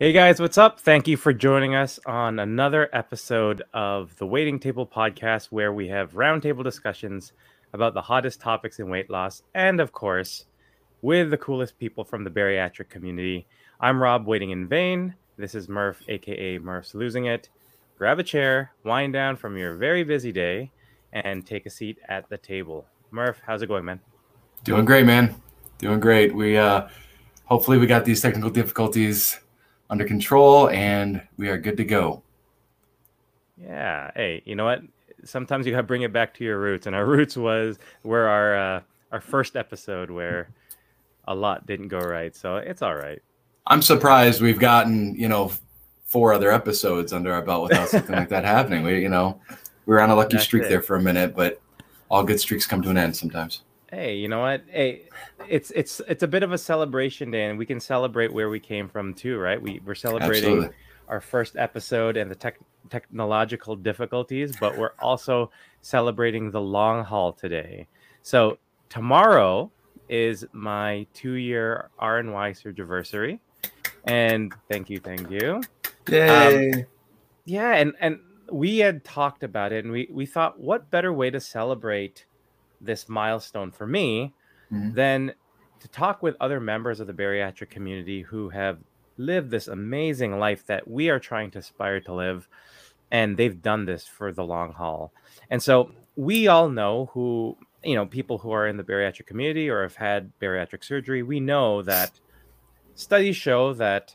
Hey guys, what's up? Thank you for joining us on another episode of the Weighting Table podcast, where we have roundtable discussions about the hottest topics in weight loss, and of course, with the coolest people from the bariatric community. I'm Rob, waiting in vain. This is Murph, aka Murph's losing it. Grab a chair, wind down from your very busy day, and take a seat at the table. Murph, how's it going, man? Doing great, man. Doing great. We uh hopefully we got these technical difficulties under control and we are good to go. Yeah. Hey, you know what? Sometimes you got to bring it back to your roots, and our roots was where our uh, our first episode where a lot didn't go right. So it's all right. I'm surprised we've gotten you know four other episodes under our belt without something like that happening. We you know we were on a lucky That's streak it. there for a minute, but all good streaks come to an end sometimes. Hey, you know what? Hey, it's it's it's a bit of a celebration day, and we can celebrate where we came from too, right? We we're celebrating Absolutely. our first episode and the tech, technological difficulties, but we're also celebrating the long haul today. So tomorrow is my two-year RNY surgeversary, and thank you, thank you. Yay! Um, yeah, and and we had talked about it, and we we thought, what better way to celebrate this milestone for me mm-hmm. than to talk with other members of the bariatric community who have lived this amazing life that we are trying to aspire to live and they've done this for the long haul and so we all know who you know people who are in the bariatric community or have had bariatric surgery we know that studies show that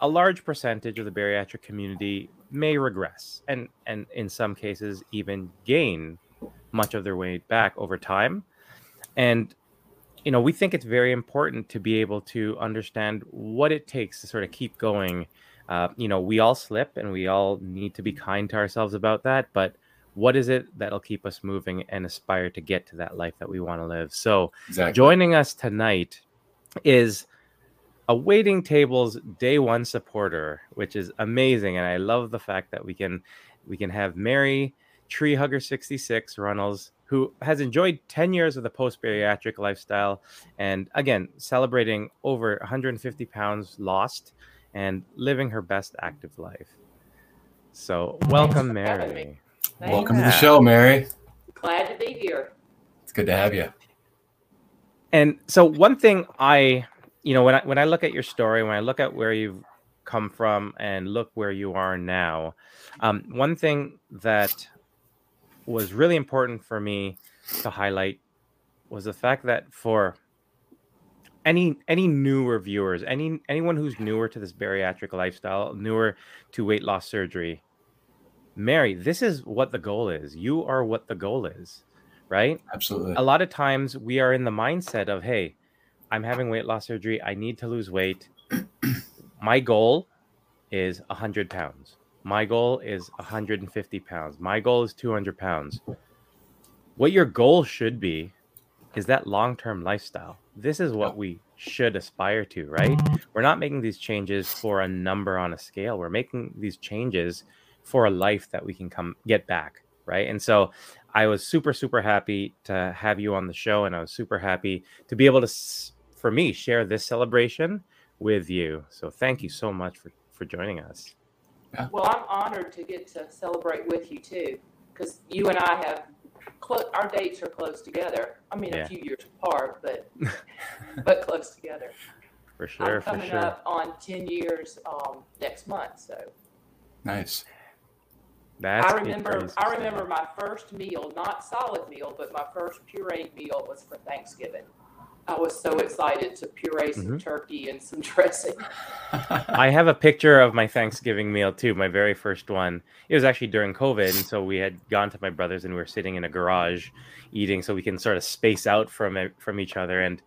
a large percentage of the bariatric community may regress and and in some cases even gain much of their weight back over time and you know, we think it's very important to be able to understand what it takes to sort of keep going. Uh, you know, we all slip and we all need to be kind to ourselves about that. But what is it that'll keep us moving and aspire to get to that life that we want to live? So, exactly. joining us tonight is a weighting tables day one supporter, which is amazing. And I love the fact that we can we can have Marye Tree Hugger 66 Runnels who has enjoyed 10 years of the post bariatric lifestyle and again celebrating over 150 pounds lost and living her best active life. So, welcome, Marye. Welcome to the show, Marye. Glad to be here. It's good to have you. And so, one thing I, you know, when I when I look at your story, when I look at where you've come from and look where you are now, um, one thing that was really important for me to highlight was the fact that for any any newer viewers, any anyone who's newer to this bariatric lifestyle, newer to weight loss surgery, Marye, this is what the goal is. You are what the goal is, right? Absolutely. A lot of times we are in the mindset of, hey, I'm having weight loss surgery. I need to lose weight. My goal is 100 pounds. My goal is 150 pounds. My goal is 200 pounds. What your goal should be is that long term lifestyle. This is what we should aspire to, right? We're not making these changes for a number on a scale. We're making these changes for a life that we can come get back, right? And so I was super, super happy to have you on the show. And I was super happy to be able to, for me, share this celebration with you. So thank you so much for, for joining us. Yeah. Well, I'm honored to get to celebrate with you too, because you and I have clo- our dates are close together. I mean, yeah. a few years apart, but but close together. For sure. I'm coming sure. up on ten years um, next month, so. Nice. That's I remember. I remember my first meal, not solid meal, but my first pureed meal was for Thanksgiving. I was so excited to puree some mm-hmm. turkey and some dressing. I have a picture of my Thanksgiving meal too, my very first one. It was actually during COVID, and so we had gone to my brother's and we were sitting in a garage eating, so we can sort of space out from it, from each other. And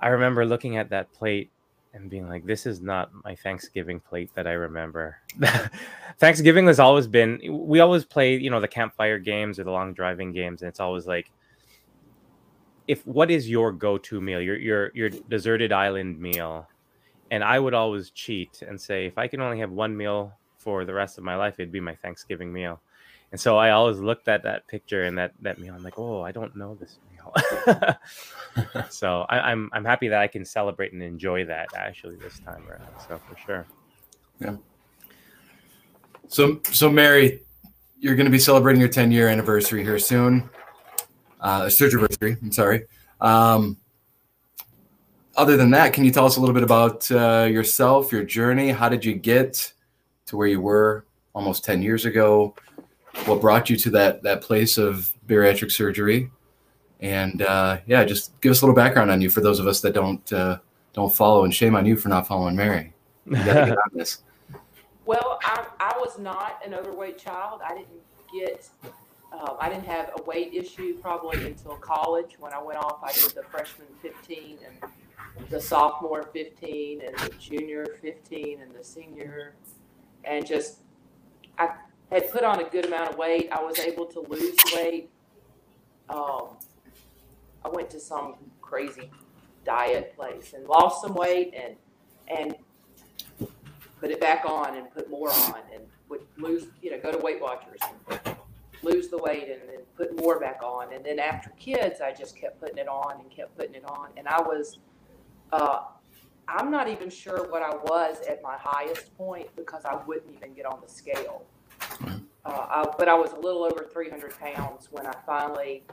I remember looking at that plate and being like, "This is not my Thanksgiving plate that I remember." Thanksgiving has always been. We always play, you know, the campfire games or the long driving games, and it's always like if what is your go-to meal, your your your deserted island meal, and I would always cheat and say if I can only have one meal for the rest of my life, it'd be my Thanksgiving meal. And so I always looked at that picture and that that meal. I'm like, oh, I don't know this meal. so I, I'm I'm happy that I can celebrate and enjoy that actually this time around. So for sure. Yeah. So so Marye, you're going to be celebrating your 10 year anniversary here soon. Uh, anniversary. I'm sorry. Um, other than that, can you tell us a little bit about uh, yourself, your journey? How did you get to where you were almost 10 years ago? What brought you to that that place of bariatric surgery? And uh, yeah, just give us a little background on you for those of us that don't uh, don't follow. And shame on you for not following Marye. Well, I, I was not an overweight child. I didn't get, uh, I didn't have a weight issue probably until college. When I went off, I did the freshman 15 and the sophomore 15 and the junior 15 and the senior. And just, I had put on a good amount of weight. I was able to lose weight. Um, I went to some crazy diet place and lost some weight and, and put it back on and put more on and would lose, you know, go to Weight Watchers and lose the weight and then put more back on. And then after kids, I just kept putting it on and kept putting it on. And I was, uh, I'm not even sure what I was at my highest point because I wouldn't even get on the scale. Uh, I, but I was a little over 300 pounds when I finally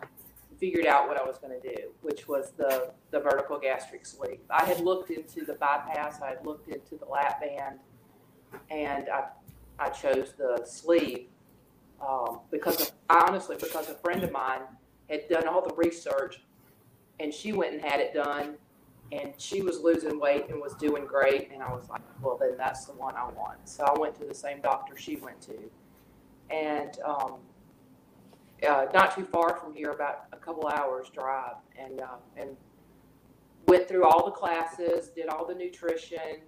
figured out what I was going to do, which was the, the vertical gastric sleeve. I had looked into the bypass, I had looked into the lap band, and I, I chose the sleeve um, because of, honestly, because a friend of mine had done all the research and she went and had it done and she was losing weight and was doing great. And I was like, well, then that's the one I want. So I went to the same doctor she went to. And um, uh, not too far from here, about a couple hours drive, and uh, and went through all the classes, did all the nutrition,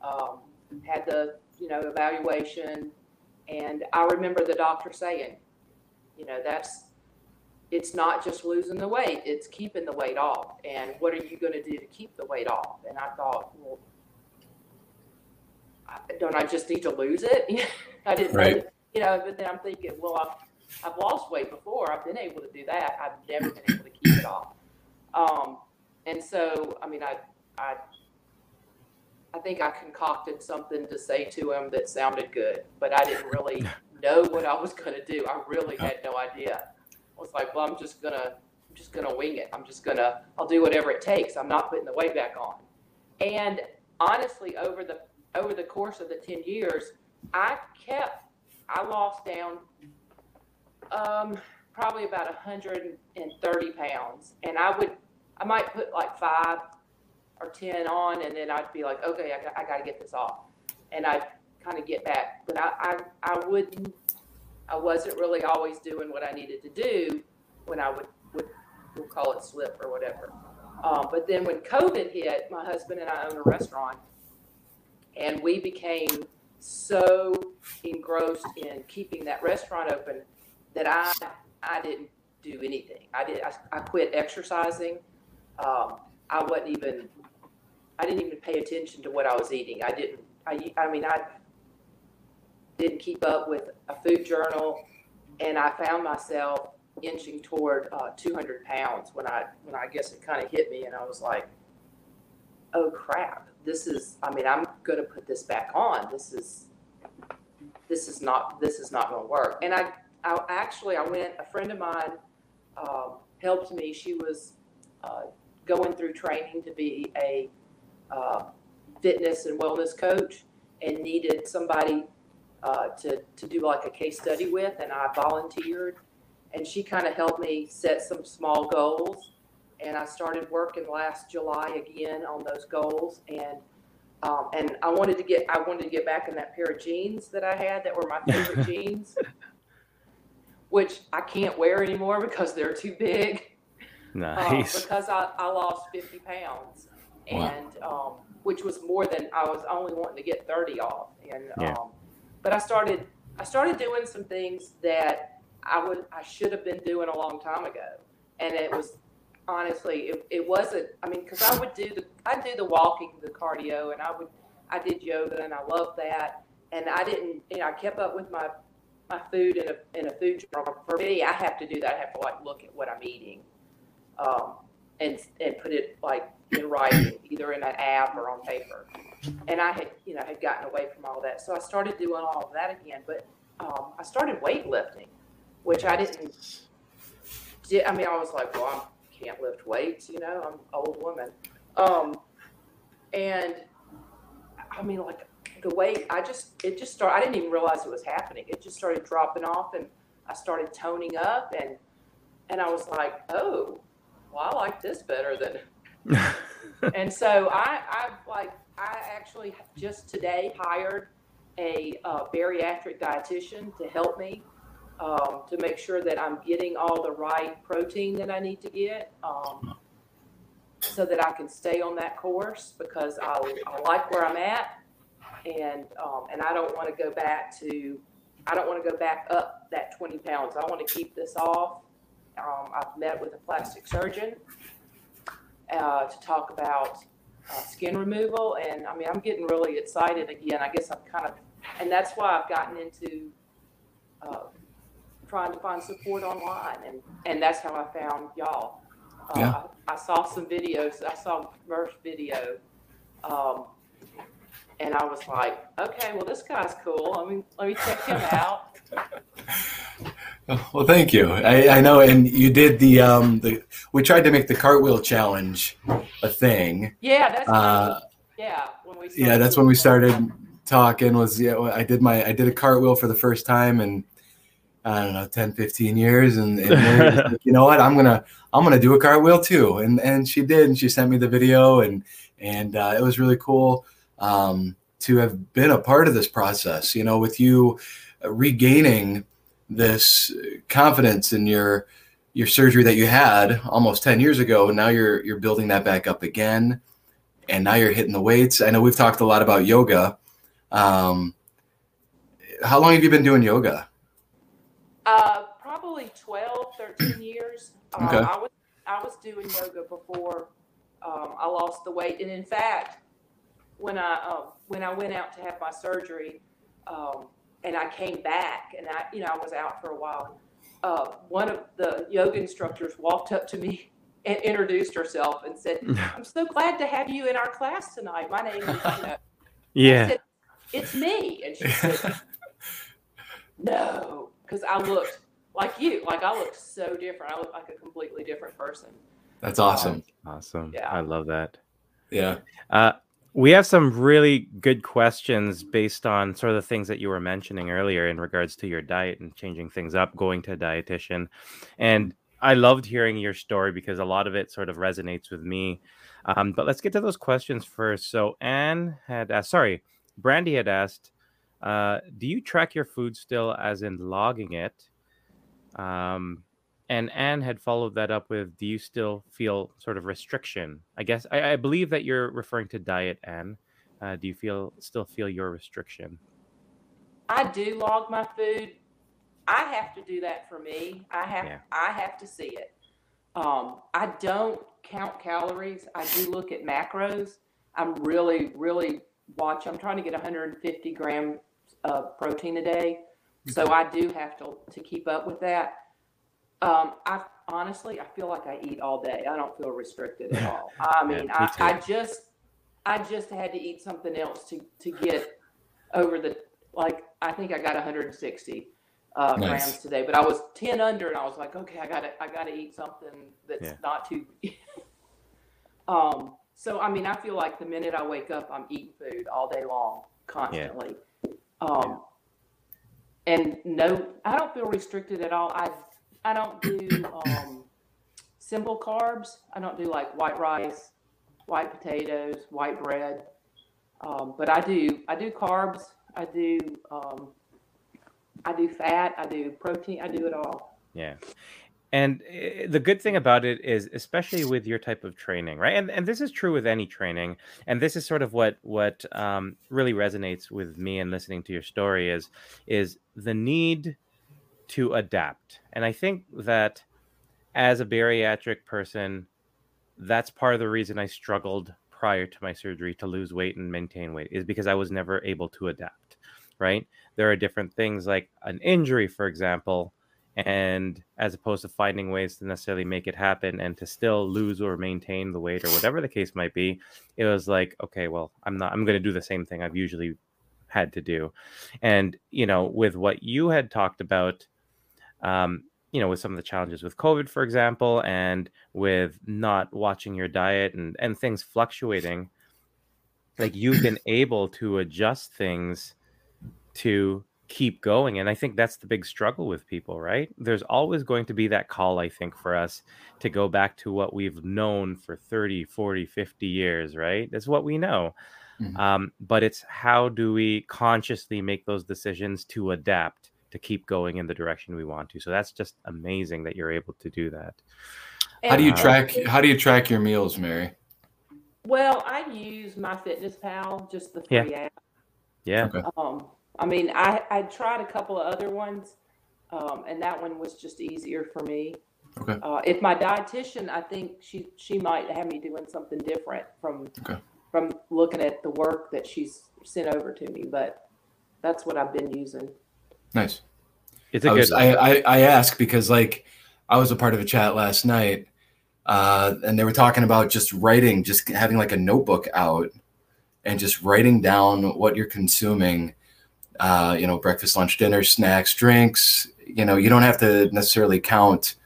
um, had the you know, evaluation. And I remember the doctor saying, you know, that's, it's not just losing the weight, it's keeping the weight off. And what are you going to do to keep the weight off? And I thought, well, don't I just need to lose it? I didn't, right. you know, but then I'm thinking, well, I've, I've lost weight before. I've been able to do that. I've never been able to keep it off. Um, and so, I mean, I, I I think I concocted something to say to him that sounded good, but I didn't really know what I was going to do. I really had no idea. I was like, well, I'm just gonna, I'm just gonna wing it. I'm just gonna, I'll do whatever it takes. I'm not putting the weight back on. And honestly, over the over the course of the ten years, I kept, I lost down, um, probably about 130 pounds, and I would, I might put like five or 10 on, and then I'd be like, okay, I got, I got to get this off. And I'd kind of get back. But I, I, I wouldn't, I wasn't really always doing what I needed to do when I would, would we'll call it slip or whatever. Um, but then when COVID hit, my husband and I own a restaurant, and we became so engrossed in keeping that restaurant open that I I didn't do anything. I did I, I quit exercising. Um, I wasn't even I didn't even pay attention to what I was eating. I didn't. I, I mean, I didn't keep up with a food journal, and I found myself inching toward uh, 200 pounds when I when I guess it kind of hit me, and I was like, "Oh crap! This is. I mean, I'm going to put this back on. This is this is not this is not going to work." And I, I actually I went. A friend of mine uh, helped me. She was uh, going through training to be a uh, fitness and wellness coach and needed somebody uh, to, to do like a case study with, and I volunteered. And she kind of helped me set some small goals. And I started working last July again on those goals. And um, and I wanted to get I wanted to get back in that pair of jeans that I had that were my favorite jeans, which I can't wear anymore because they're too big. Nice. Um, because I, I lost 50 pounds and um, which was more than I was only wanting to get 30 off. And yeah. um, but I started I started doing some things that I would I should have been doing a long time ago, and it was honestly it, it wasn't. I mean, because I would do the I do the walking, the cardio, and I would I did yoga, and I loved that. And I didn't, you know, I kept up with my my food in a in a food journal. For me, I have to do that. I have to like look at what I'm eating, um, and and put it like in writing, either in an app or on paper. And I had you know had gotten away from all that, so I started doing all of that again. But um, I started weightlifting, which I didn't. I mean, I was like, well, I can't lift weights, you know. I'm an old woman, um, and I mean, like the weight, I just it just started. I didn't even realize it was happening. It just started dropping off, and I started toning up, and and I was like, oh, well, I like this better than. And so I, I like I actually just today hired a uh, bariatric dietitian to help me um, to make sure that I'm getting all the right protein that I need to get. Um, so that I can stay on that course because I, I like where I'm at and um, and I don't want to go back to I don't want to go back up that 20 pounds. I want to keep this off. Um, I've met with a plastic surgeon uh, to talk about uh, skin removal, and I mean I'm getting really excited again. I guess I'm kind of, and that's why I've gotten into uh, trying to find support online, and and that's how I found y'all. Uh, yeah. I, I, saw some videos. I saw Murph's video. Um, and I was like, okay, well, this guy's cool. Let me let me check him out. well, thank you. I, I know, and you did the um the we tried to make the cartwheel challenge a thing. Yeah, that's uh, yeah when we yeah that's when we started talking. Was yeah I did my I did a cartwheel for the first time and. I don't know, 10, 15 years. And, and like, you know what? I'm going to, I'm going to do a cartwheel too. And, and she did, and she sent me the video and, and uh, it was really cool um, to have been a part of this process. You know, with you regaining this confidence in your your surgery that you had almost 10 years ago and now you're you're building that back up again and now you're hitting the weights i know we've talked a lot about yoga um, how long have you been doing yoga uh, probably 12 13 years um, okay. I, was, I was doing yoga before um, i lost the weight and in fact when I uh, when I went out to have my surgery, um, and I came back, and I you know I was out for a while. Uh, one of the yoga instructors walked up to me and introduced herself and said, "I'm so glad to have you in our class tonight. My name is you know." Yeah. Said, it's me, and she said, "No," because I looked like you. Like I looked so different. I looked like a completely different person. That's awesome. Um, awesome. Yeah. I love that. Yeah. Uh, we have some really good questions based on sort of the things that you were mentioning earlier in regards to your diet and changing things up, going to a dietitian. And I loved hearing your story because a lot of it sort of resonates with me. Um, but let's get to those questions first. So Anne had asked, sorry, Brandy had asked, uh, do you track your food still as in logging it? Um, and Anne had followed that up with, "Do you still feel sort of restriction?" I guess I, I believe that you're referring to diet, Anne. Uh, do you feel still feel your restriction? I do log my food. I have to do that for me. I have yeah. I have to see it. Um, I don't count calories. I do look at macros. I'm really really watch. I'm trying to get 150 grams of protein a day, so I do have to to keep up with that. Um, I honestly, I feel like I eat all day. I don't feel restricted at all. I mean, yeah, I, I just, I just had to eat something else to to get over the like. I think I got 160 uh, nice. grams today, but I was 10 under, and I was like, okay, I gotta, I gotta eat something that's yeah. not too. um. So I mean, I feel like the minute I wake up, I'm eating food all day long, constantly. Yeah. Um. And no, I don't feel restricted at all. I I don't do um, simple carbs. I don't do like white rice, white potatoes, white bread. Um, but I do I do carbs. I do um, I do fat. I do protein. I do it all. Yeah. And eh, the good thing about it is, especially with your type of training, right? And and this is true with any training. And this is sort of what what um, really resonates with me and listening to your story is is the need to adapt. And I think that as a bariatric person, that's part of the reason I struggled prior to my surgery to lose weight and maintain weight is because I was never able to adapt. right? There are different things like an injury, for example, and as opposed to finding ways to necessarily make it happen and to still lose or maintain the weight or whatever the case might be, it was like, okay, well, I'm not, I'm going to do the same thing I've usually had to do. And, you know, with what you had talked about, um, you know, with some of the challenges with COVID, for example, and with not watching your diet and, and things fluctuating, like you've been able to adjust things to keep going. And I think that's the big struggle with people, right? There's always going to be that call, I think, for us to go back to what we've known for 30, 40, 50 years, right? That's what we know. Mm-hmm. Um, but it's how do we consciously make those decisions to adapt to keep going in the direction we want to. So that's just amazing that you're able to do that. How do you track how do you track your meals, Marye? Well, I use MyFitnessPal, just the free yeah. app. Yeah. Okay. Um, I mean, I I tried a couple of other ones, um, and that one was just easier for me. Okay. Uh, if my dietitian, I think she she might have me doing something different from okay. from looking at the work that she's sent over to me, but that's what I've been using. Nice. It's a I good. Was, I, I I ask because like I was a part of a chat last night, uh, and they were talking about just writing, just having like a notebook out, and just writing down what you're consuming uh, you know, breakfast, lunch, dinner, snacks, drinks. You know, you don't have to necessarily count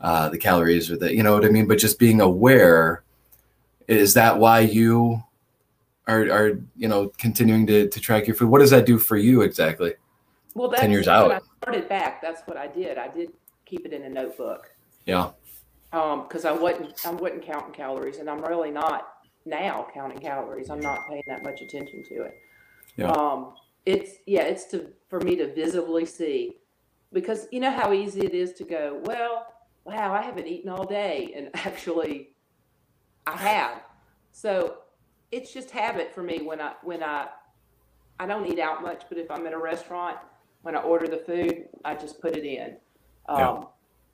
uh, the calories or the, you know what I mean, but just being aware. Is that why you are, are you know, continuing to, to track your food? What does that do for you exactly? Well, that's 10 years out. when I started back. That's what I did. I did keep it in a notebook. Yeah. Um, because I wasn't, I wasn't counting calories, and I'm really not now counting calories. I'm not paying that much attention to it. Yeah. Um, it's yeah, it's to for me to visibly see because you know how easy it is to go, well, wow, I haven't eaten all day, and actually, I have. So it's just habit for me when I when I I don't eat out much, but if I'm in a restaurant, when I order the food, I just put it in. Um, yeah.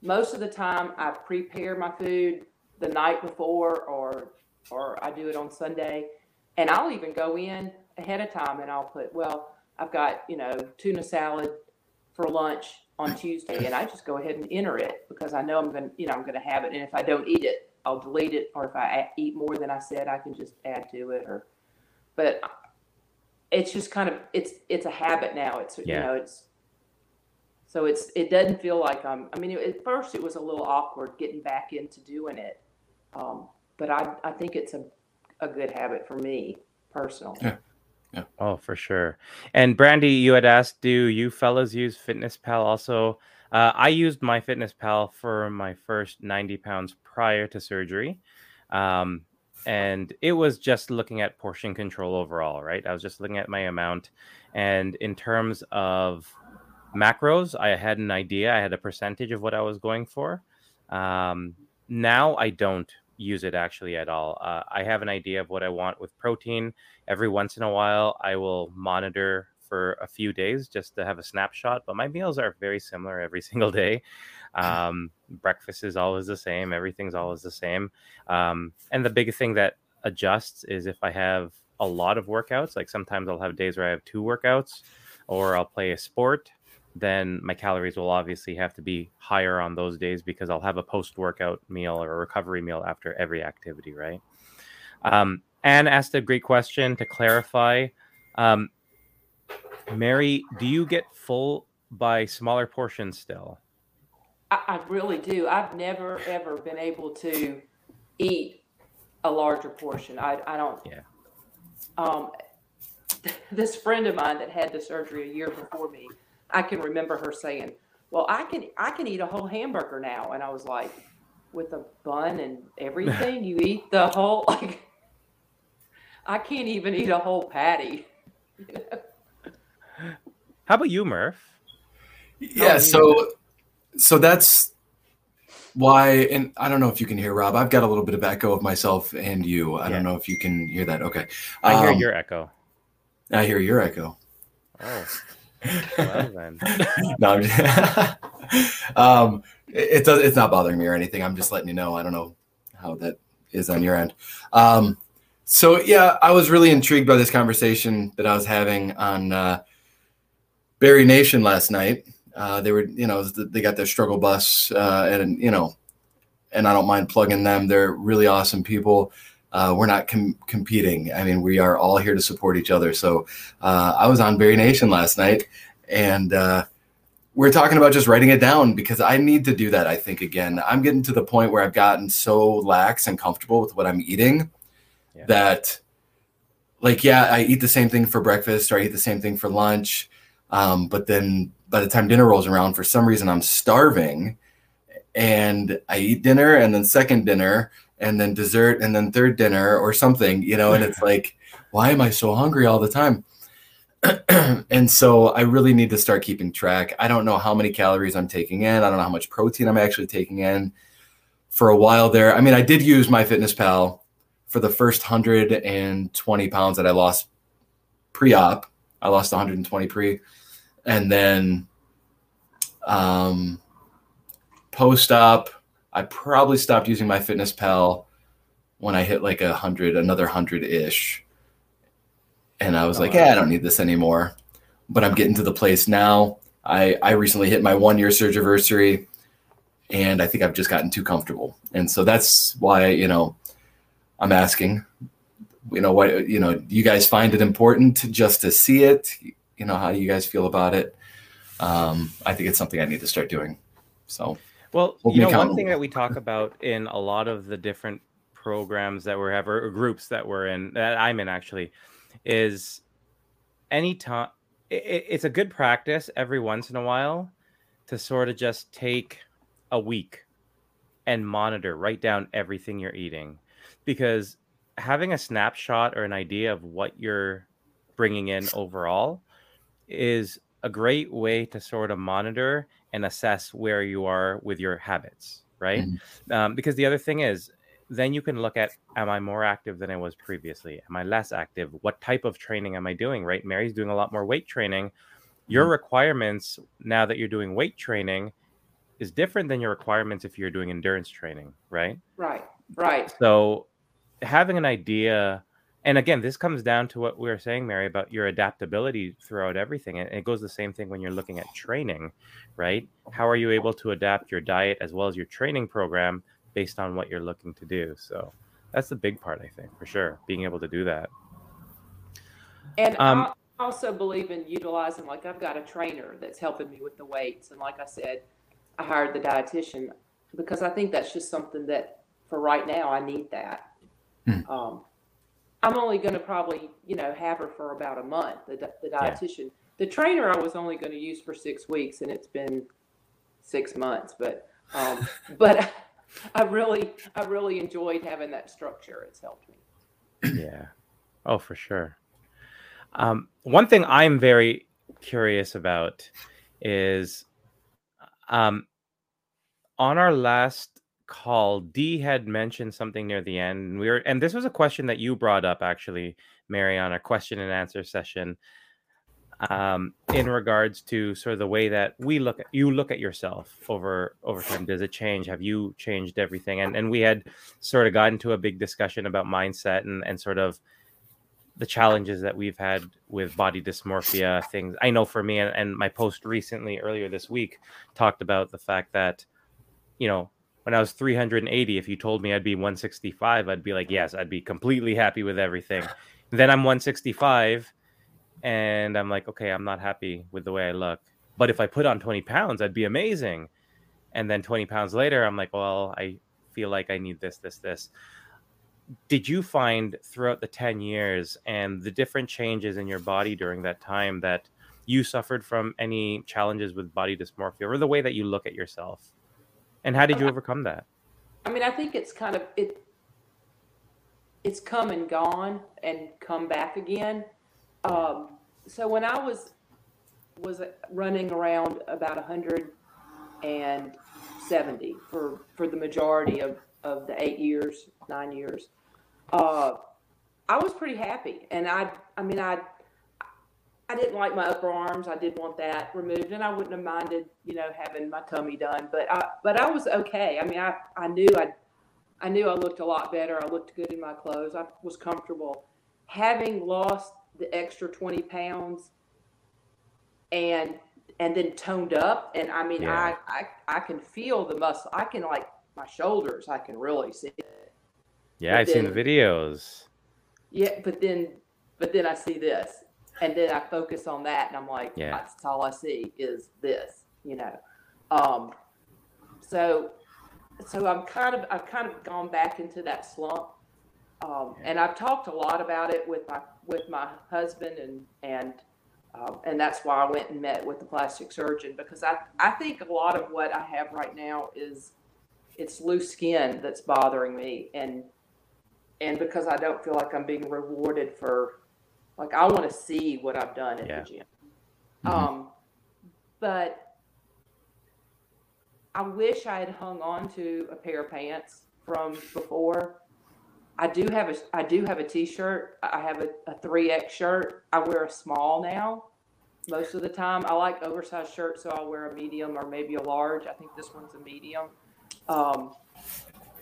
Most of the time, I prepare my food the night before, or or I do it on Sunday, and I'll even go in ahead of time and I'll put well I've got, you know, tuna salad for lunch on Tuesday, and I just go ahead and enter it because I know I'm going to, you know, I'm going to have it. And if I don't eat it, I'll delete it. Or if I eat more than I said, I can just add to it. Or, but it's just kind of it's it's a habit now. It's yeah. you know it's so it's it doesn't feel like I'm. I mean, at first it was a little awkward getting back into doing it, um, but I I think it's a a good habit for me personally. Yeah. Yeah. Oh, for sure. And Brandy, you had asked, do you fellas use Fitness Pal also? Uh, I used MyFitnessPal for my first 90 pounds prior to surgery. Um, and it was just looking at portion control overall, right? I was just looking at my amount. And in terms of macros, I had an idea, I had a percentage of what I was going for. Um, now I don't use it actually at all. Uh, I have an idea of what I want with protein. Every once in a while, I will monitor for a few days just to have a snapshot. But my meals are very similar every single day. Um, breakfast is always the same. Everything's always the same. Um, and the big thing that adjusts is if I have a lot of workouts. Like sometimes I'll have days where I have two workouts, or I'll play a sport then my calories will obviously have to be higher on those days because I'll have a post workout meal or a recovery meal after every activity, right? Um, Anne asked a great question to clarify. Um, Marye, do you get full by smaller portions still? I, I really do. I've never ever been able to eat a larger portion. I, I don't. Yeah. Um, this friend of mine that had the surgery a year before me, I can remember her saying, "Well, I can I can eat a whole hamburger now," and I was like, "With a bun and everything, you eat the whole like." I can't even eat a whole patty. How about you, Murph? Yeah, so so that's why and I don't know if you can hear Rob. I've got a little bit of echo of myself and you. I yeah. don't know if you can hear that. Okay. I hear um, your echo. I hear your echo. Oh. Well then. no, just, um, it, it, does. It's not bothering me or anything. I'm just letting you know. I don't know how that is on your end. Um, so yeah, I was really intrigued by this conversation that I was having on uh, Barry Nation last night. Uh, they were, you know, they got their struggle bus, uh, and you know, and I don't mind plugging them. They're really awesome people. Uh, we're not com- competing. I mean, we are all here to support each other. So uh, I was on Barry Nation last night, and uh, we're talking about just writing it down because I need to do that. I think again, I'm getting to the point where I've gotten so lax and comfortable with what I'm eating yeah. that, like, yeah, I eat the same thing for breakfast or I eat the same thing for lunch, um, but then by the time dinner rolls around, for some reason I'm starving, and I eat dinner and then second dinner and then dessert and then third dinner or something, you know, and it's like, why am I so hungry all the time? and so I really need to start keeping track. I don't know how many calories I'm taking in. I don't know how much protein I'm actually taking in. For a while there, I mean, I did use MyFitnessPal for the first 120 pounds that I lost pre-op. I lost 120 pre, and then um, post-op, I probably stopped using MyFitnessPal when I hit like a hundred, another hundred ish. And I was oh, like, wow. yeah, I don't need this anymore. But I'm getting to the place now. I, I recently hit my one year surge anniversary and I think I've just gotten too comfortable. And so that's why, you know, I'm asking, you know, what, you know, you guys find it important just to see it? You know, how do you guys feel about it? Um, I think it's something I need to start doing. So well, you know, one thing that we talk about in a lot of the different programs that we're have or groups that we're in that I'm in actually is anytime it, it's a good practice every once in a while to sort of just take a week and monitor, write down everything you're eating because having a snapshot or an idea of what you're bringing in overall is a great way to sort of monitor and assess where you are with your habits, right? Mm-hmm. Um, because the other thing is, then you can look at am I more active than I was previously? Am I less active? What type of training am I doing, right? Marye's doing a lot more weight training. Your mm-hmm. requirements now that you're doing weight training is different than your requirements if you're doing endurance training, right? Right, right. So having an idea and again, this comes down to what we were saying, Marye, about your adaptability throughout everything. And it goes the same thing when you're looking at training, right? How are you able to adapt your diet as well as your training program based on what you're looking to do? So that's the big part, I think, for sure, being able to do that. And um, I also believe in utilizing, like, I've got a trainer that's helping me with the weights. And like I said, I hired the dietitian because I think that's just something that for right now, I need that. Hmm. Um, I'm only going to probably, you know, have her for about a month, the, the dietitian. Yeah. The trainer I was only going to use for six weeks, and it's been six months. But, um, but I really, I really enjoyed having that structure. It's helped me. Yeah. Oh, for sure. Um, one thing I'm very curious about is um, on our last call, D had mentioned something near the end. And we were, and this was a question that you brought up actually, Marye, on a question and answer session. Um, in regards to sort of the way that we look at you look at yourself over over time. Does it change? Have you changed everything? And and we had sort of gotten to a big discussion about mindset and and sort of the challenges that we've had with body dysmorphia things i know for me and, and my post recently earlier this week talked about the fact that you know when I was 380, if you told me I'd be 165, I'd be like, yes, I'd be completely happy with everything. then I'm 165 and I'm like, okay, I'm not happy with the way I look. But if I put on 20 pounds, I'd be amazing. And then 20 pounds later, I'm like, well, I feel like I need this, this, this. Did you find throughout the 10 years and the different changes in your body during that time that you suffered from any challenges with body dysmorphia or the way that you look at yourself? And how did you overcome that? I mean, I think it's kind of it. It's come and gone and come back again. Um, so when I was was running around about 170 for for the majority of of the eight years, nine years, uh, I was pretty happy, and I I mean I I didn't like my upper arms. I did want that removed, and I wouldn't have minded, you know, having my tummy done. But I, but I was okay. I mean, I, I knew I, I knew I looked a lot better. I looked good in my clothes. I was comfortable. Having lost the extra twenty pounds, and and then toned up. And I mean, Yeah. I, I I can feel the muscle. I can like my shoulders. I can really see it. Yeah, But I've seen the videos. Yeah, but then but then I see this, and then I focus on that, and I'm like, Yeah. that's all I see is this. You know, um, so so I'm kind of I've kind of gone back into that slump. Um, and I've talked a lot about it with my with my husband and and um, and that's why I went and met with the plastic surgeon because I I think a lot of what I have right now is it's loose skin that's bothering me and and because I don't feel like I'm being rewarded for like I want to see what I've done at Yeah. the gym. Mhm. Um, but I wish I had hung on to a pair of pants from before. I do have a I do have a t-shirt. I have a, a 3X shirt. I wear a small now most of the time. I like oversized shirts, so I'll wear a medium or maybe a large. I think this one's a medium. Um,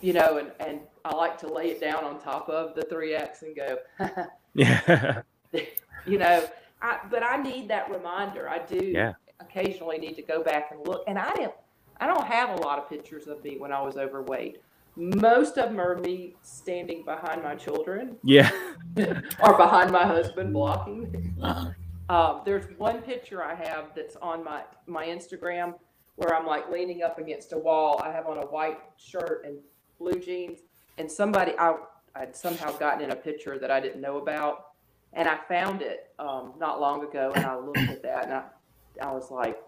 you know, and, and I like to lay it down on top of the 3X and go, Yeah. you know, I, but I need that reminder. I do Yeah. occasionally need to go back and look. And I didn't, I don't have a lot of pictures of me when I was overweight. Most of them are me standing behind my children yeah. or behind my husband blocking. Uh-huh. Um, there's one picture I have that's on my, my Instagram where I'm like leaning up against a wall. I have on a white shirt and blue jeans, and somebody I I'd somehow gotten in a picture that I didn't know about, and I found it um, not long ago, and I looked at that and I I was like,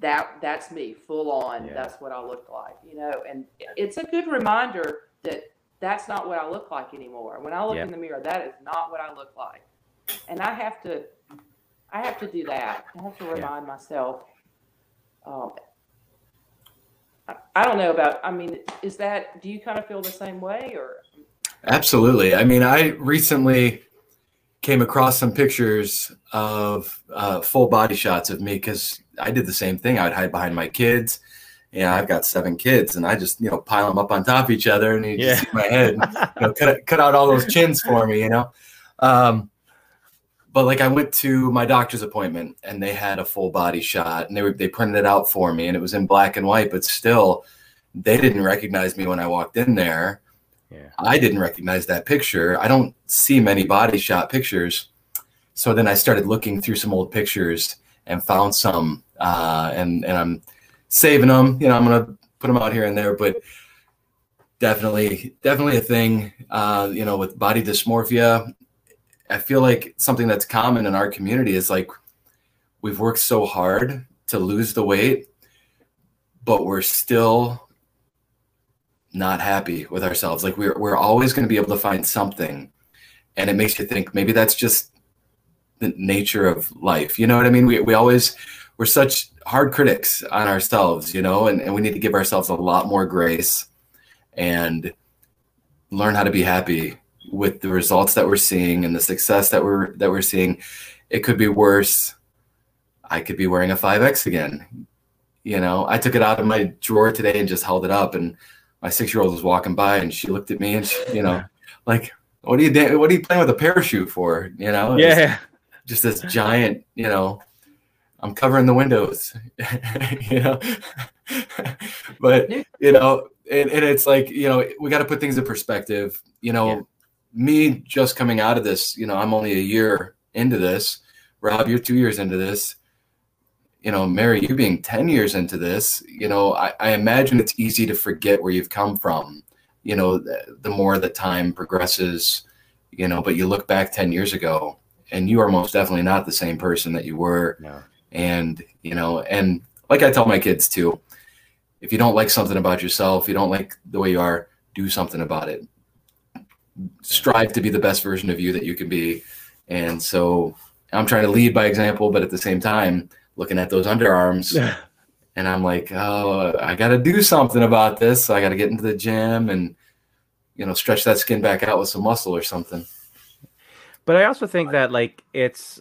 that that's me full on. Yeah. That's what I look like, you know. And it's a good reminder that that's not what I look like anymore. When I look Yeah. in the mirror, that is not what I look like, and I have to I have to do that. I have to remind myself. Um, I, I don't know about. I mean, is that? Do you kind of feel the same way, or? Absolutely. I mean, I recently came across some pictures of uh, full body shots of me because I did the same thing. I'd hide behind my kids. Yeah, I've got seven kids, and I just you know pile them up on top of each other, and you Yeah. just see my head, you know, cut cut out all those chins for me, you know. Um, but like I went to my doctor's appointment, and they had a full body shot, and they were they printed it out for me, and it was in black and white, but still, they didn't recognize me when I walked in there. Yeah. I didn't recognize that picture. I don't see many body shot pictures. So then I started looking through some old pictures and found some, uh, and and I'm saving them. You know, I'm gonna put them out here and there, but definitely, definitely a thing. Uh, you know, with body dysmorphia, I feel like something that's common in our community is like we've worked so hard to lose the weight, but we're still not happy with ourselves. Like we're we're always going to be able to find something, and it makes you think maybe that's just the nature of life. You know what I mean? We we always we're such hard critics on ourselves, you know, and, and we need to give ourselves a lot more grace and learn how to be happy with the results that we're seeing and the success that we're that we're seeing. It could be worse. I could be wearing a 5X again. You know, I took it out of my drawer today and just held it up and my six year old was walking by and she looked at me and she, you know, like, what are you what are you playing with a parachute for? You know, Yeah. just this giant, you know, I'm covering the windows, you know, but you know, and, and it's like, you know, we got to put things in perspective, you know, Yeah. me just coming out of this, you know, I'm only a year into this. Rob, you're two years into this you know, Marye, you being 10 years into this, you know, I, I imagine it's easy to forget where you've come from, you know, the, the more the time progresses, you know, but you look back 10 years ago and you are most definitely not the same person that you were. No. And, you know, and like I tell my kids too, if you don't like something about yourself, you don't like the way you are, do something about it. Strive to be the best version of you that you can be. And so I'm trying to lead by example, but at the same time, looking at those underarms and I'm like, oh, I got to do something about this. So I got to get into the gym and, you know, stretch that skin back out with some muscle or something. But I also think that like it's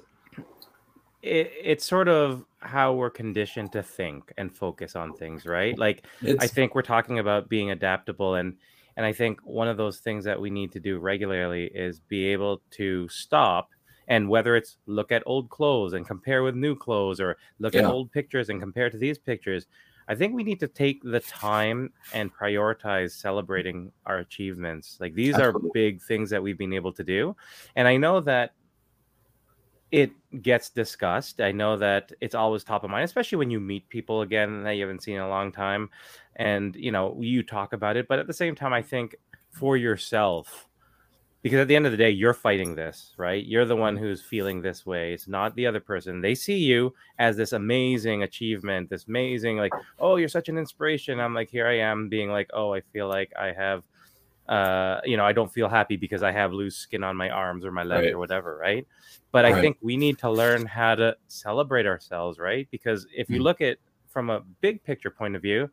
it, it's sort of how we're conditioned to think and focus on things, right? Like It's, I think we're talking about being adaptable and and I think one of those things that we need to do regularly is be able to stop and whether it's look at old clothes and compare with new clothes or look yeah. at old pictures and compare to these pictures i think we need to take the time and prioritize celebrating our achievements like these Absolutely. are big things that we've been able to do and i know that it gets discussed. I know that it's always top of mind, especially when you meet people again that you haven't seen in a long time, and you know you talk about it. But at the same time, I think for yourself, because at the end of the day, you're fighting this, right? You're the one who's feeling this way. It's not the other person. They see you as this amazing achievement, this amazing like, oh, you're such an inspiration. I'm like, here I am being like, oh, I feel like I have uh, you know, I don't feel happy because I have loose skin on my arms or my legs right. or whatever, right? But right. I think we need to learn how to celebrate ourselves, right? Because if you mm. look at from a big picture point of view,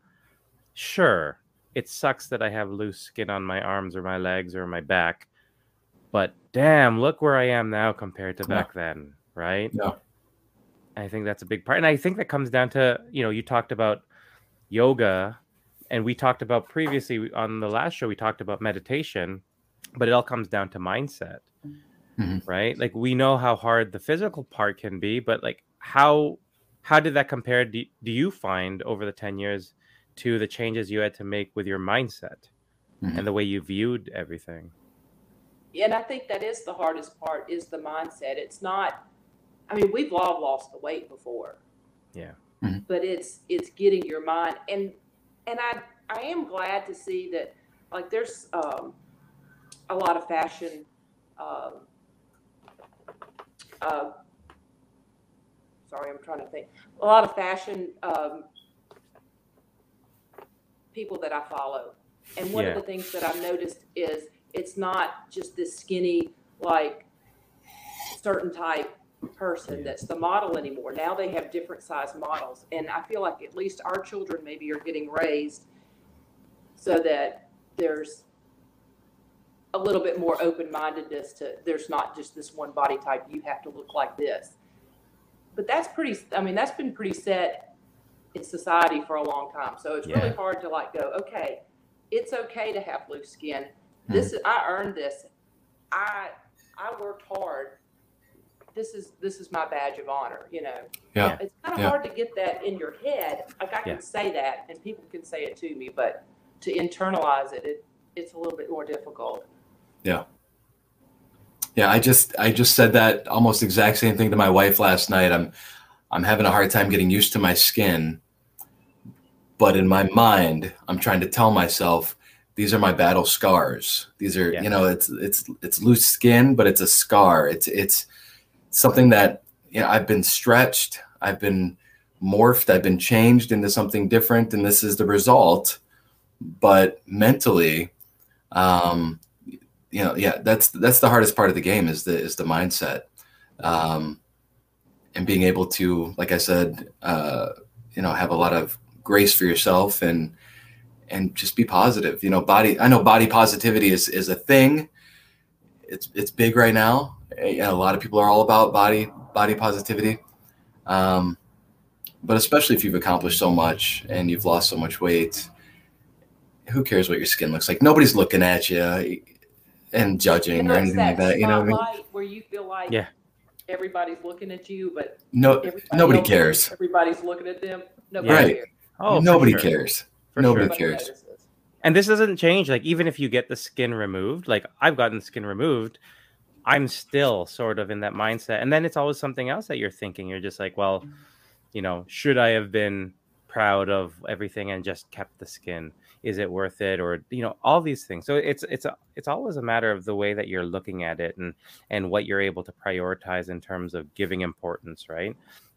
sure, it sucks that I have loose skin on my arms or my legs or my back, but damn, look where I am now compared to back yeah. then, right? Yeah. I think that's a big part. And I think that comes down to, you know, you talked about yoga and we talked about previously on the last show we talked about meditation but it all comes down to mindset mm-hmm. right like we know how hard the physical part can be but like how how did that compare do, do you find over the 10 years to the changes you had to make with your mindset mm-hmm. and the way you viewed everything and i think that is the hardest part is the mindset it's not i mean we've all lost the weight before yeah mm-hmm. but it's it's getting your mind and and I I am glad to see that like there's um, a lot of fashion. Um, uh, sorry, I'm trying to think. A lot of fashion um, people that I follow, and one yeah. of the things that I've noticed is it's not just this skinny like certain type person that's the model anymore. Now they have different size models. And I feel like at least our children maybe are getting raised so that there's a little bit more open mindedness to there's not just this one body type, you have to look like this. But that's pretty, I mean, that's been pretty set in society for a long time. So it's yeah. really hard to like go, okay, it's okay to have loose skin. This mm. is, I earned this. I, I worked hard this is this is my badge of honor you know yeah it's kind of yeah. hard to get that in your head like i can yeah. say that and people can say it to me but to internalize it, it it's a little bit more difficult yeah yeah i just i just said that almost exact same thing to my wife last night i'm i'm having a hard time getting used to my skin but in my mind i'm trying to tell myself these are my battle scars these are yeah. you know it's it's it's loose skin but it's a scar it's it's something that you know, I've been stretched, I've been morphed, I've been changed into something different, and this is the result. But mentally, um, you know, yeah, that's that's the hardest part of the game is the is the mindset, um, and being able to, like I said, uh, you know, have a lot of grace for yourself and and just be positive. You know, body. I know body positivity is is a thing. It's it's big right now, a lot of people are all about body body positivity um, but especially if you've accomplished so much and you've lost so much weight who cares what your skin looks like nobody's looking at you and judging or anything like that you know what I mean? where you feel like yeah everybody's looking at you but no nobody cares everybody's looking at them nobody right cares. oh nobody sure. cares for nobody sure. cares and this doesn't change like even if you get the skin removed like i've gotten the skin removed I'm still sort of in that mindset. And then it's always something else that you're thinking. You're just like, well, you know, should I have been proud of everything and just kept the skin? Is it worth it? Or you know, all these things. So it's it's a, it's always a matter of the way that you're looking at it and and what you're able to prioritize in terms of giving importance, right?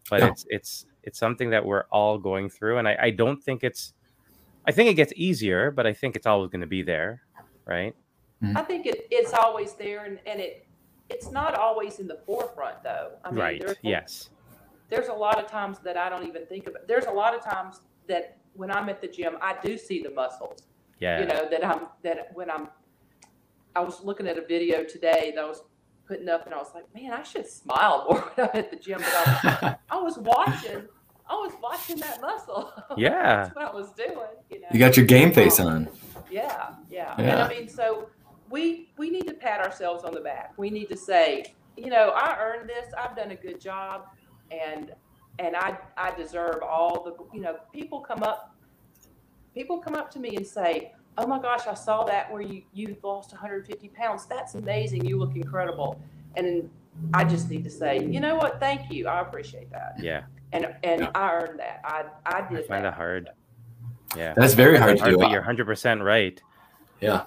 But yeah. it's it's it's something that we're all going through, and I, I don't think it's. I think it gets easier, but I think it's always going to be there, right? Mm-hmm. I think it, it's always there, and, and it it's not always in the forefront though. I mean, right. There's, yes. There's a lot of times that I don't even think about. There's a lot of times that when I'm at the gym, I do see the muscles. Yeah. You know that I'm that when I'm. I was looking at a video today that I was putting up, and I was like, man, I should smile more when I'm at the gym. But I was, I was watching. I was watching that muscle. Yeah. That's what I was doing. You, know? you got your game face um, on. Yeah, yeah, yeah. And I mean, so we we need to pat ourselves on the back. We need to say, you know, I earned this. I've done a good job, and and I I deserve all the you know. People come up, people come up to me and say, "Oh my gosh, I saw that where you you've lost 150 pounds. That's amazing. You look incredible." And I just need to say, you know what? Thank you. I appreciate that. Yeah. And and yeah. I earned that. I I did. I find that. it hard. Yeah. That's very hard, hard to do. But you're 100 percent right. Yeah.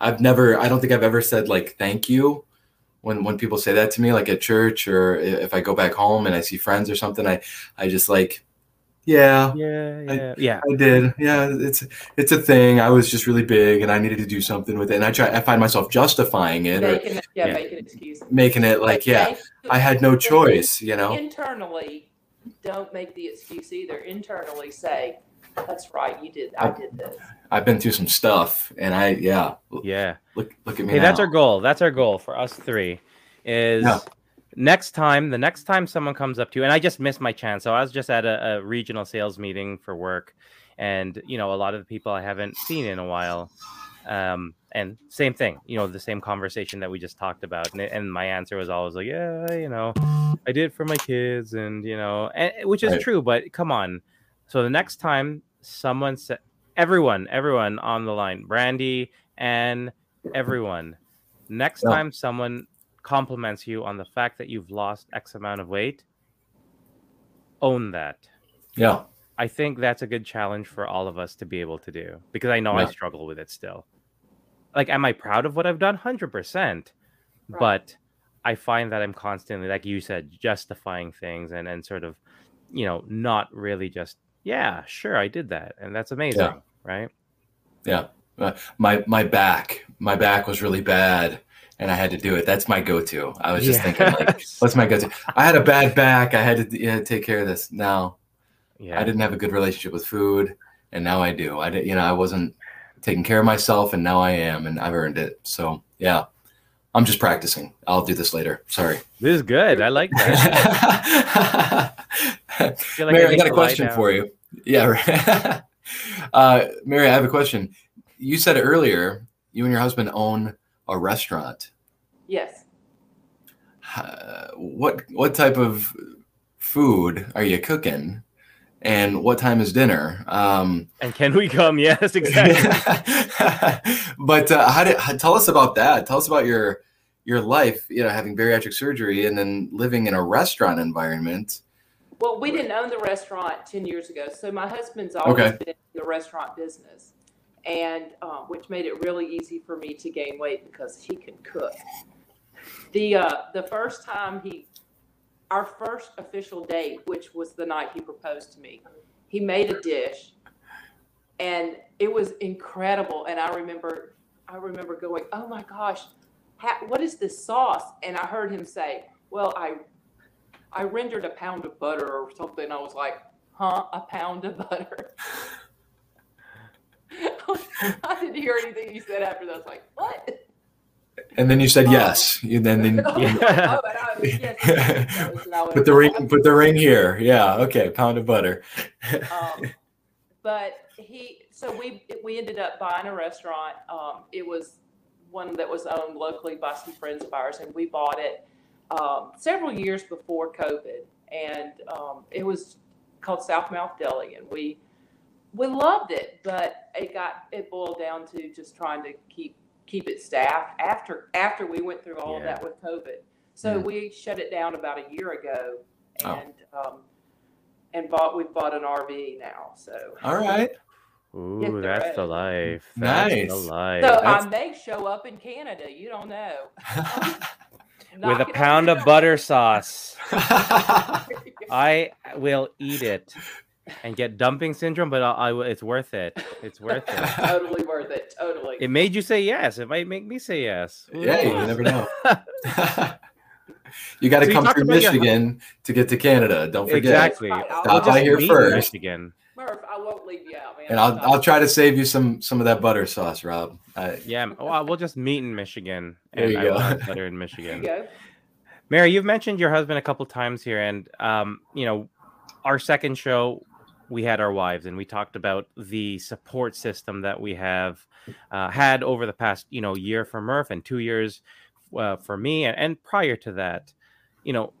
I've never. I don't think I've ever said like thank you when when people say that to me like at church or if I go back home and I see friends or something I I just like yeah yeah yeah I, yeah I did yeah it's it's a thing I was just really big and I needed to do something with it and I try I find myself justifying it making or, it, yeah, yeah making excuse making it like yeah I had no choice you know internally don't make the excuse either internally say that's right. You did. I, I did this. I've been through some stuff, and I yeah yeah. Look look at me. Hey, now. that's our goal. That's our goal for us three. Is yeah. next time the next time someone comes up to you, and I just missed my chance. So I was just at a, a regional sales meeting for work, and you know a lot of the people I haven't seen in a while. Um, and same thing, you know, the same conversation that we just talked about. And, and my answer was always like, yeah, you know, I did for my kids, and you know, and, which is right. true. But come on, so the next time someone said, everyone, everyone on the line, Brandy and everyone, next yeah. time someone compliments you on the fact that you've lost X amount of weight, own that. Yeah. I think that's a good challenge for all of us to be able to do because I know yeah. I struggle with it still. Like, am I proud of what I've done? 100%. Right. But I find that I'm constantly, like you said, justifying things and, and sort of, you know, not really just yeah, sure, I did that, and that's amazing, yeah. right? Yeah, uh, my my back, my back was really bad, and I had to do it. That's my go-to. I was just yes. thinking, like, what's my go-to? I had a bad back. I had to yeah, take care of this. Now, yeah. I didn't have a good relationship with food, and now I do. I did, you know, I wasn't taking care of myself, and now I am, and I've earned it. So yeah. I'm just practicing. I'll do this later. Sorry. This is good. I like that. I like Marye, I, I got a question for you. Yeah. Right. uh, Marye, I have a question. You said earlier you and your husband own a restaurant. Yes. Uh, what what type of food are you cooking? And what time is dinner? Um, and can we come? Yes, exactly. but uh, how did tell us about that? Tell us about your your life. You know, having bariatric surgery and then living in a restaurant environment well, we didn't own the restaurant 10 years ago. So my husband's always okay. been in the restaurant business, and uh, which made it really easy for me to gain weight because he can cook. The uh, the first time he, our first official date, which was the night he proposed to me, he made a dish, and it was incredible. And I remember, I remember going, "Oh my gosh, what is this sauce?" And I heard him say, "Well, I I rendered a pound of butter or something. I was like, huh, a pound of butter. I didn't hear anything you said after that. I was like, what? And then you said oh. yes. You then, then yeah. oh, yes, put the ring. Put the ring here. Yeah. Okay. Pound of butter. um, but he. So we we ended up buying a restaurant. Um, it was one that was owned locally by some friends of ours, and we bought it um, several years before COVID, and um, it was called South Mouth Deli, and we we loved it, but it got it boiled down to just trying to keep keep it staffed after after we went through all yeah. of that with COVID. So yeah. we shut it down about a year ago, oh. and oh. um, and bought we've bought an RV now. So all right. Ooh, that's the life. That's nice. the life. So that's... I may show up in Canada. You don't know. with a pound of butter sauce. I will eat it and get dumping syndrome, but I, I it's worth it. It's worth it. totally worth it. Totally. It made you say yes. It might make me say yes. Ooh. Yeah, you never know. you got to so come through Michigan your... to get to Canada. Don't forget. Exactly. Stop by here first. Michigan. Murph, I won't leave you out, man. And I'll I'll try to save you some some of that butter sauce, Rob. I, yeah, well, we'll just meet in Michigan. There you go. Butter in Michigan. You Marye, you've mentioned your husband a couple times here, and um, you know, our second show, we had our wives, and we talked about the support system that we have uh, had over the past, you know, year for Murph and two years uh, for me and, and prior to that, you know,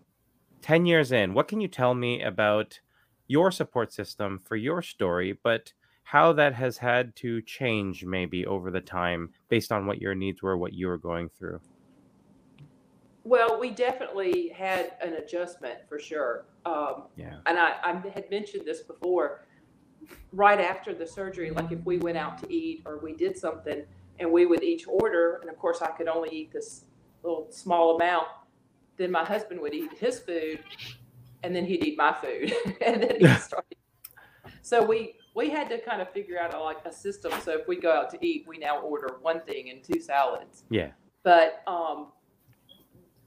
10 years in, what can you tell me about your support system for your story, but how that has had to change maybe over the time based on what your needs were, what you were going through? Well, we definitely had an adjustment for sure. Um, yeah. And I, I had mentioned this before. Right after the surgery, like if we went out to eat or we did something, and we would each order, and of course I could only eat this little small amount. Then my husband would eat his food, and then he'd eat my food, and then he started. So we we had to kind of figure out a, like a system. So if we go out to eat, we now order one thing and two salads. Yeah. But um,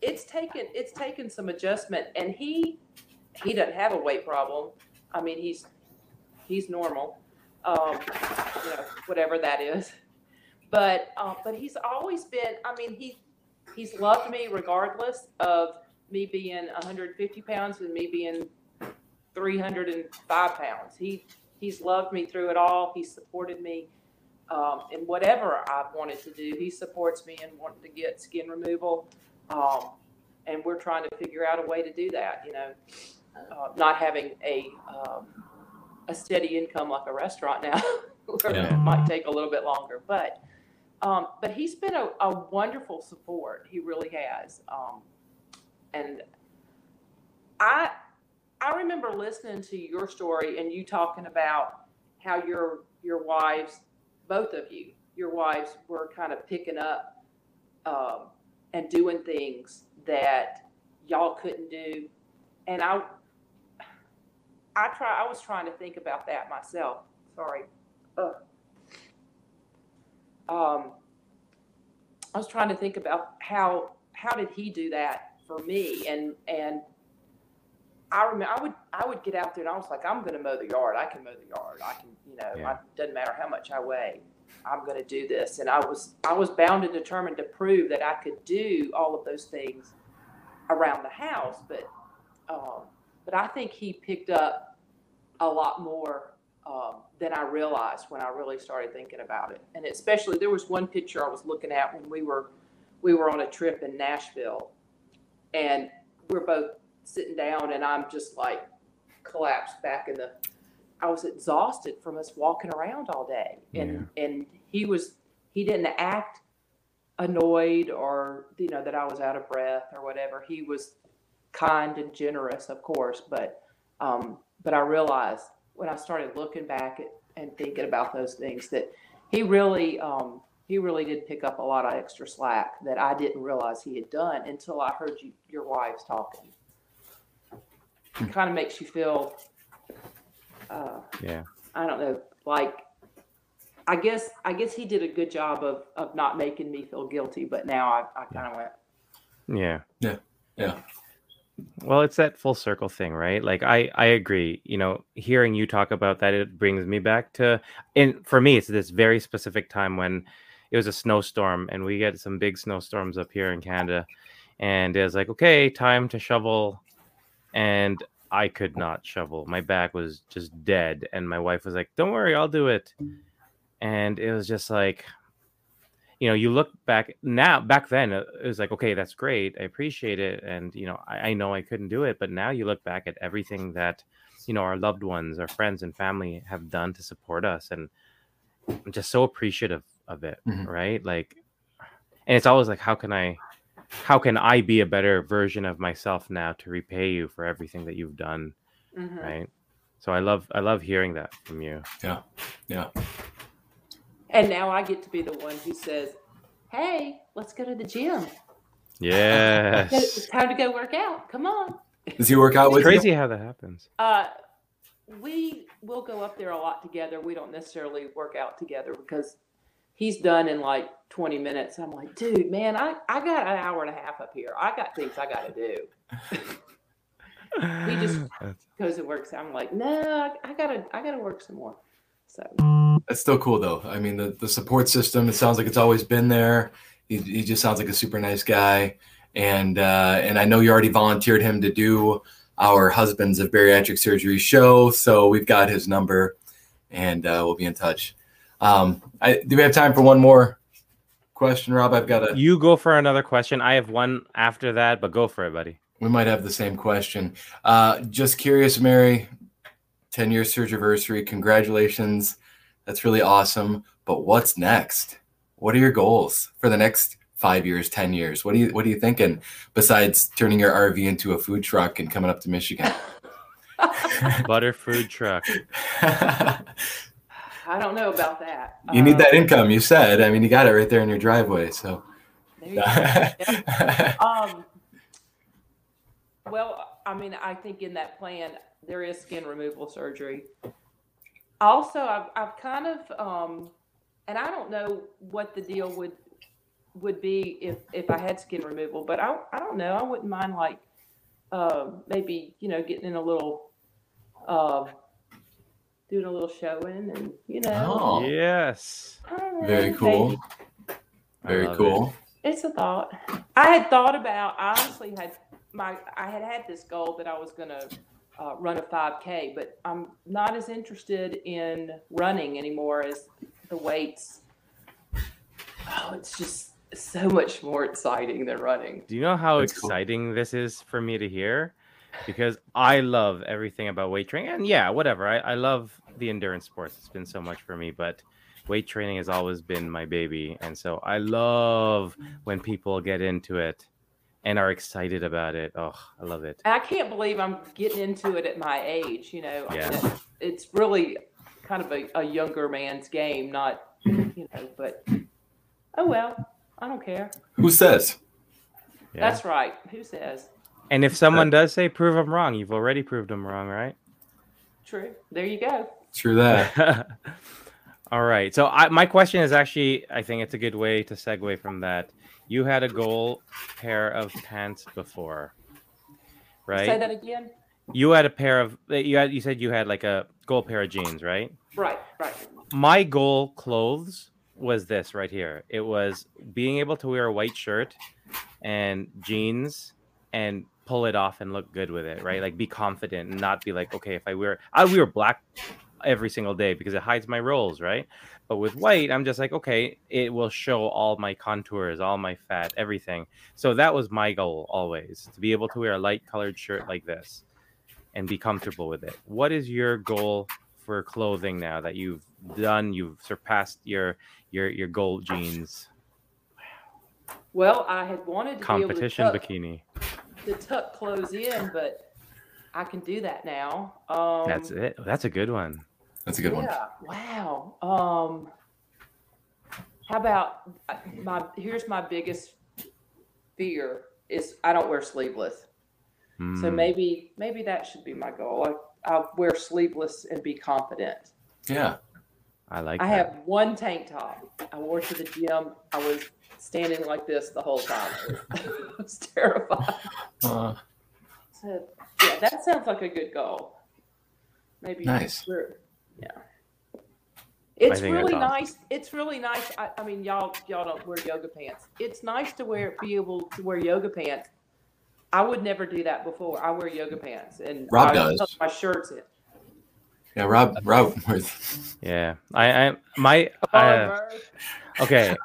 it's taken it's taken some adjustment, and he he doesn't have a weight problem. I mean, he's he's normal, um, you know, whatever that is. But uh, but he's always been. I mean, he he's loved me regardless of me being 150 pounds and me being 305 pounds. He he's loved me through it all. He's supported me um, in whatever I've wanted to do. He supports me in wanting to get skin removal. Um, and we're trying to figure out a way to do that. You know, uh, not having a um, a steady income like a restaurant now, yeah. might take a little bit longer. But um, but he's been a, a, wonderful support. He really has. Um, and I I remember listening to your story and you talking about how your your wives, both of you, your wives were kind of picking up um, and doing things that y'all couldn't do. And I I try I was trying to think about that myself. Sorry. Ugh. Um I was trying to think about how how did he do that for me and and I remember I would I would get out there and I was like I'm going to mow the yard. I can mow the yard. I can you know yeah. it doesn't matter how much I weigh. I'm going to do this. And I was I was bound and determined to prove that I could do all of those things around the house. But um, but I think he picked up a lot more um, than I realized when I really started thinking about it. And especially there was one picture I was looking at when we were we were on a trip in Nashville, and we're both sitting down, and I'm just like collapsed back in the I was exhausted from us walking around all day, and yeah. and he was he didn't act annoyed or you know that I was out of breath or whatever. He was kind and generous, of course, but um, but I realized when I started looking back at, and thinking about those things that he really um, he really did pick up a lot of extra slack that I didn't realize he had done until I heard you your wives talking. It kind of makes you feel uh, yeah. I don't know, like I guess I guess he did a good job of of not making me feel guilty, but now I, I kind of went. Yeah. Yeah. Yeah. Well, it's that full circle thing, right? Like I I agree. You know, hearing you talk about that, it brings me back to, and for me, it's this very specific time when it was a snowstorm, and we get some big snowstorms up here in Canada, and it was like, okay, time to shovel, and I could not shovel. My back was just dead. And my wife was like, Don't worry, I'll do it. And it was just like, you know, you look back now, back then, it was like, okay, that's great. I appreciate it. And, you know, I, I know I couldn't do it. But now you look back at everything that, you know, our loved ones, our friends and family have done to support us. And I'm just so appreciative of it. Mm-hmm. Right. Like, and it's always like, how can I, how can I be a better version of myself now to repay you for everything that you've done? Mm-hmm. Right. So I love I love hearing that from you. Yeah. Yeah. And now I get to be the one who says, Hey, let's go to the gym. Yes. it's time to go work out. Come on. Does he work out it's with crazy you? how that happens. Uh we will go up there a lot together. We don't necessarily work out together because he's done in like 20 minutes. I'm like, dude, man, I, I got an hour and a half up here. I got things I got to do. he just goes and works. I'm like, no, I gotta, I gotta work some more. So that's still cool though. I mean, the, the support system, it sounds like it's always been there. He, he just sounds like a super nice guy. And, uh, and I know you already volunteered him to do our husbands of bariatric surgery show. So we've got his number and, uh, we'll be in touch. Um, I, do we have time for one more question, Rob? I've got a. You go for another question. I have one after that, but go for it, buddy. We might have the same question. Uh, just curious, Marye. Ten year surgeversary. Congratulations. That's really awesome. But what's next? What are your goals for the next five years, ten years? What are you What are you thinking besides turning your RV into a food truck and coming up to Michigan? Butter food truck. I don't know about that. You need that um, income, you said. I mean, you got it right there in your driveway. So, um, well, I mean, I think in that plan there is skin removal surgery. Also, I've, I've kind of, um, and I don't know what the deal would would be if if I had skin removal, but I I don't know. I wouldn't mind like uh, maybe you know getting in a little. Uh, doing a little showing and you know. Oh, yes. Very cool. Very cool. It. It's a thought. I had thought about. I honestly had my. I had had this goal that I was going to uh, run a 5K, but I'm not as interested in running anymore as the weights. Oh, it's just so much more exciting than running. Do you know how That's exciting cool. this is for me to hear? Because I love everything about weight training. And yeah, whatever. I, I love the endurance sports. It's been so much for me, but weight training has always been my baby. And so I love when people get into it and are excited about it. Oh, I love it. I can't believe I'm getting into it at my age. You know, yeah. I mean, it's really kind of a, a younger man's game, not, you know, but oh well, I don't care. Who says? Yeah. That's right. Who says? And if someone does say prove them wrong, you've already proved them wrong, right? True. There you go. True that. All right. So I, my question is actually, I think it's a good way to segue from that. You had a goal pair of pants before, right? Say that again. You had a pair of eh, you had you said you had like a goal pair of jeans, right? Right. Right. My goal clothes was this right here. It was being able to wear a white shirt and jeans and pull it off and look good with it, right? Mm-hmm. Like be confident and not be like, okay, if I wear I wear black every single day because it hides my rolls, right? But with white, I'm just like, okay, it will show all my contours, all my fat, everything. So that was my goal always to be able to wear a light colored shirt like this and be comfortable with it. What is your goal for clothing now that you've done? You've surpassed your your your gold jeans. Well, I had wanted to competition bikini to tuck clothes in, but I can do that now. Um, That's it. That's a good one. That's a good yeah, one. Wow. Um, how about uh, my? Here's my biggest fear is I don't wear sleeveless. Mm. So hmm. maybe maybe that should be my goal. I, I'll wear sleeveless and be confident. Yeah. I like. I that. have one tank top. I wore to the gym. I was standing like this the whole time. I was terrified. Uh, so, yeah, that sounds like a good goal. Maybe nice. Yeah. It's really nice. It's really nice. I, I, mean, y'all y'all don't wear yoga pants. It's nice to wear be able to wear yoga pants. I would never do that before. I wear yoga pants and Rob I does. my shirts in. Yeah, Rob. Rob. yeah, I. I my. Uh, okay,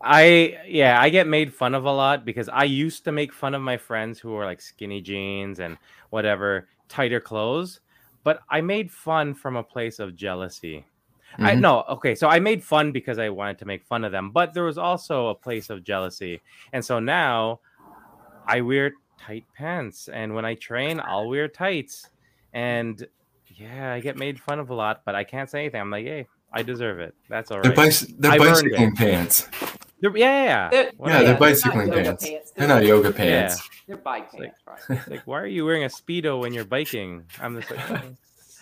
I yeah, I get made fun of a lot because I used to make fun of my friends who were like skinny jeans and whatever tighter clothes, but I made fun from a place of jealousy. Mm-hmm. I no, okay, so I made fun because I wanted to make fun of them, but there was also a place of jealousy, and so now I wear tight pants, and when I train, I'll wear tights, and yeah, I get made fun of a lot, but I can't say anything. I'm like, hey, I deserve it. That's all right. They're, bicy- they're bicycling pants. They're, yeah, yeah, they're, yeah, they're bicycling they're pants. pants. They're, they're, not yoga pants. Yeah. They're bike pants, like, right? like, why are you wearing a speedo when you're biking? I'm just like,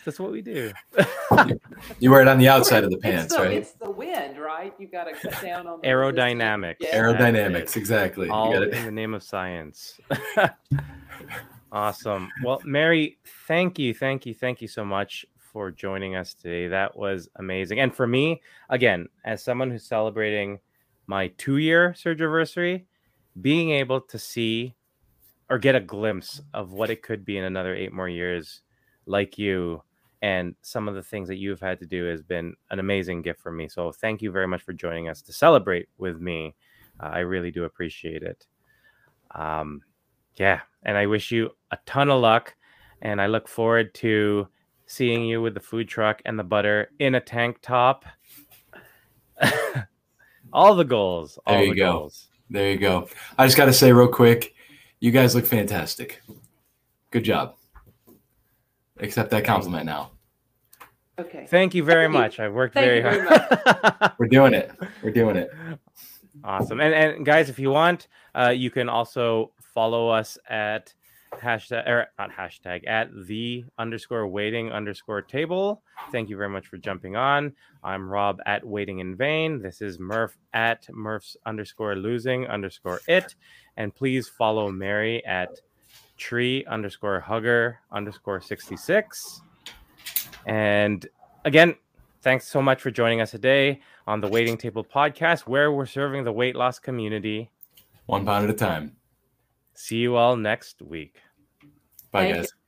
that's what we do. you wear it on the outside of the pants, it's the, right? It's the wind, right? You got to cut down on aerodynamics. Yeah. Aerodynamics, exactly. All gotta... in the name of science. Awesome. Well, Marye, thank you, thank you, thank you so much for joining us today. That was amazing. And for me, again, as someone who's celebrating my two year surgeversary, being able to see or get a glimpse of what it could be in another eight more years, like you, and some of the things that you've had to do has been an amazing gift for me. So thank you very much for joining us to celebrate with me. Uh, I really do appreciate it. Um, yeah, and I wish you a ton of luck, and I look forward to seeing you with the food truck and the butter in a tank top. all the goals. All there you the go. goals. There you go. I just got to say real quick, you guys look fantastic. Good job. Accept that compliment now. Okay. Thank you very Thank you. much. I've worked Thank very you very hard. We're doing it. We're doing it. awesome. And and guys, if you want, uh, you can also follow us at hashtag or not hashtag at the underscore weighting underscore table. Thank you very much for jumping on. I'm Rob at waiting in vain. This is Murph at Murph's underscore losing underscore it. And please follow Marye at tree underscore hugger underscore 66. And again, thanks so much for joining us today on the Weighting Table podcast, where we're serving the weight loss community. One pound at a time. See you all next week. Bye, Thank guys. you.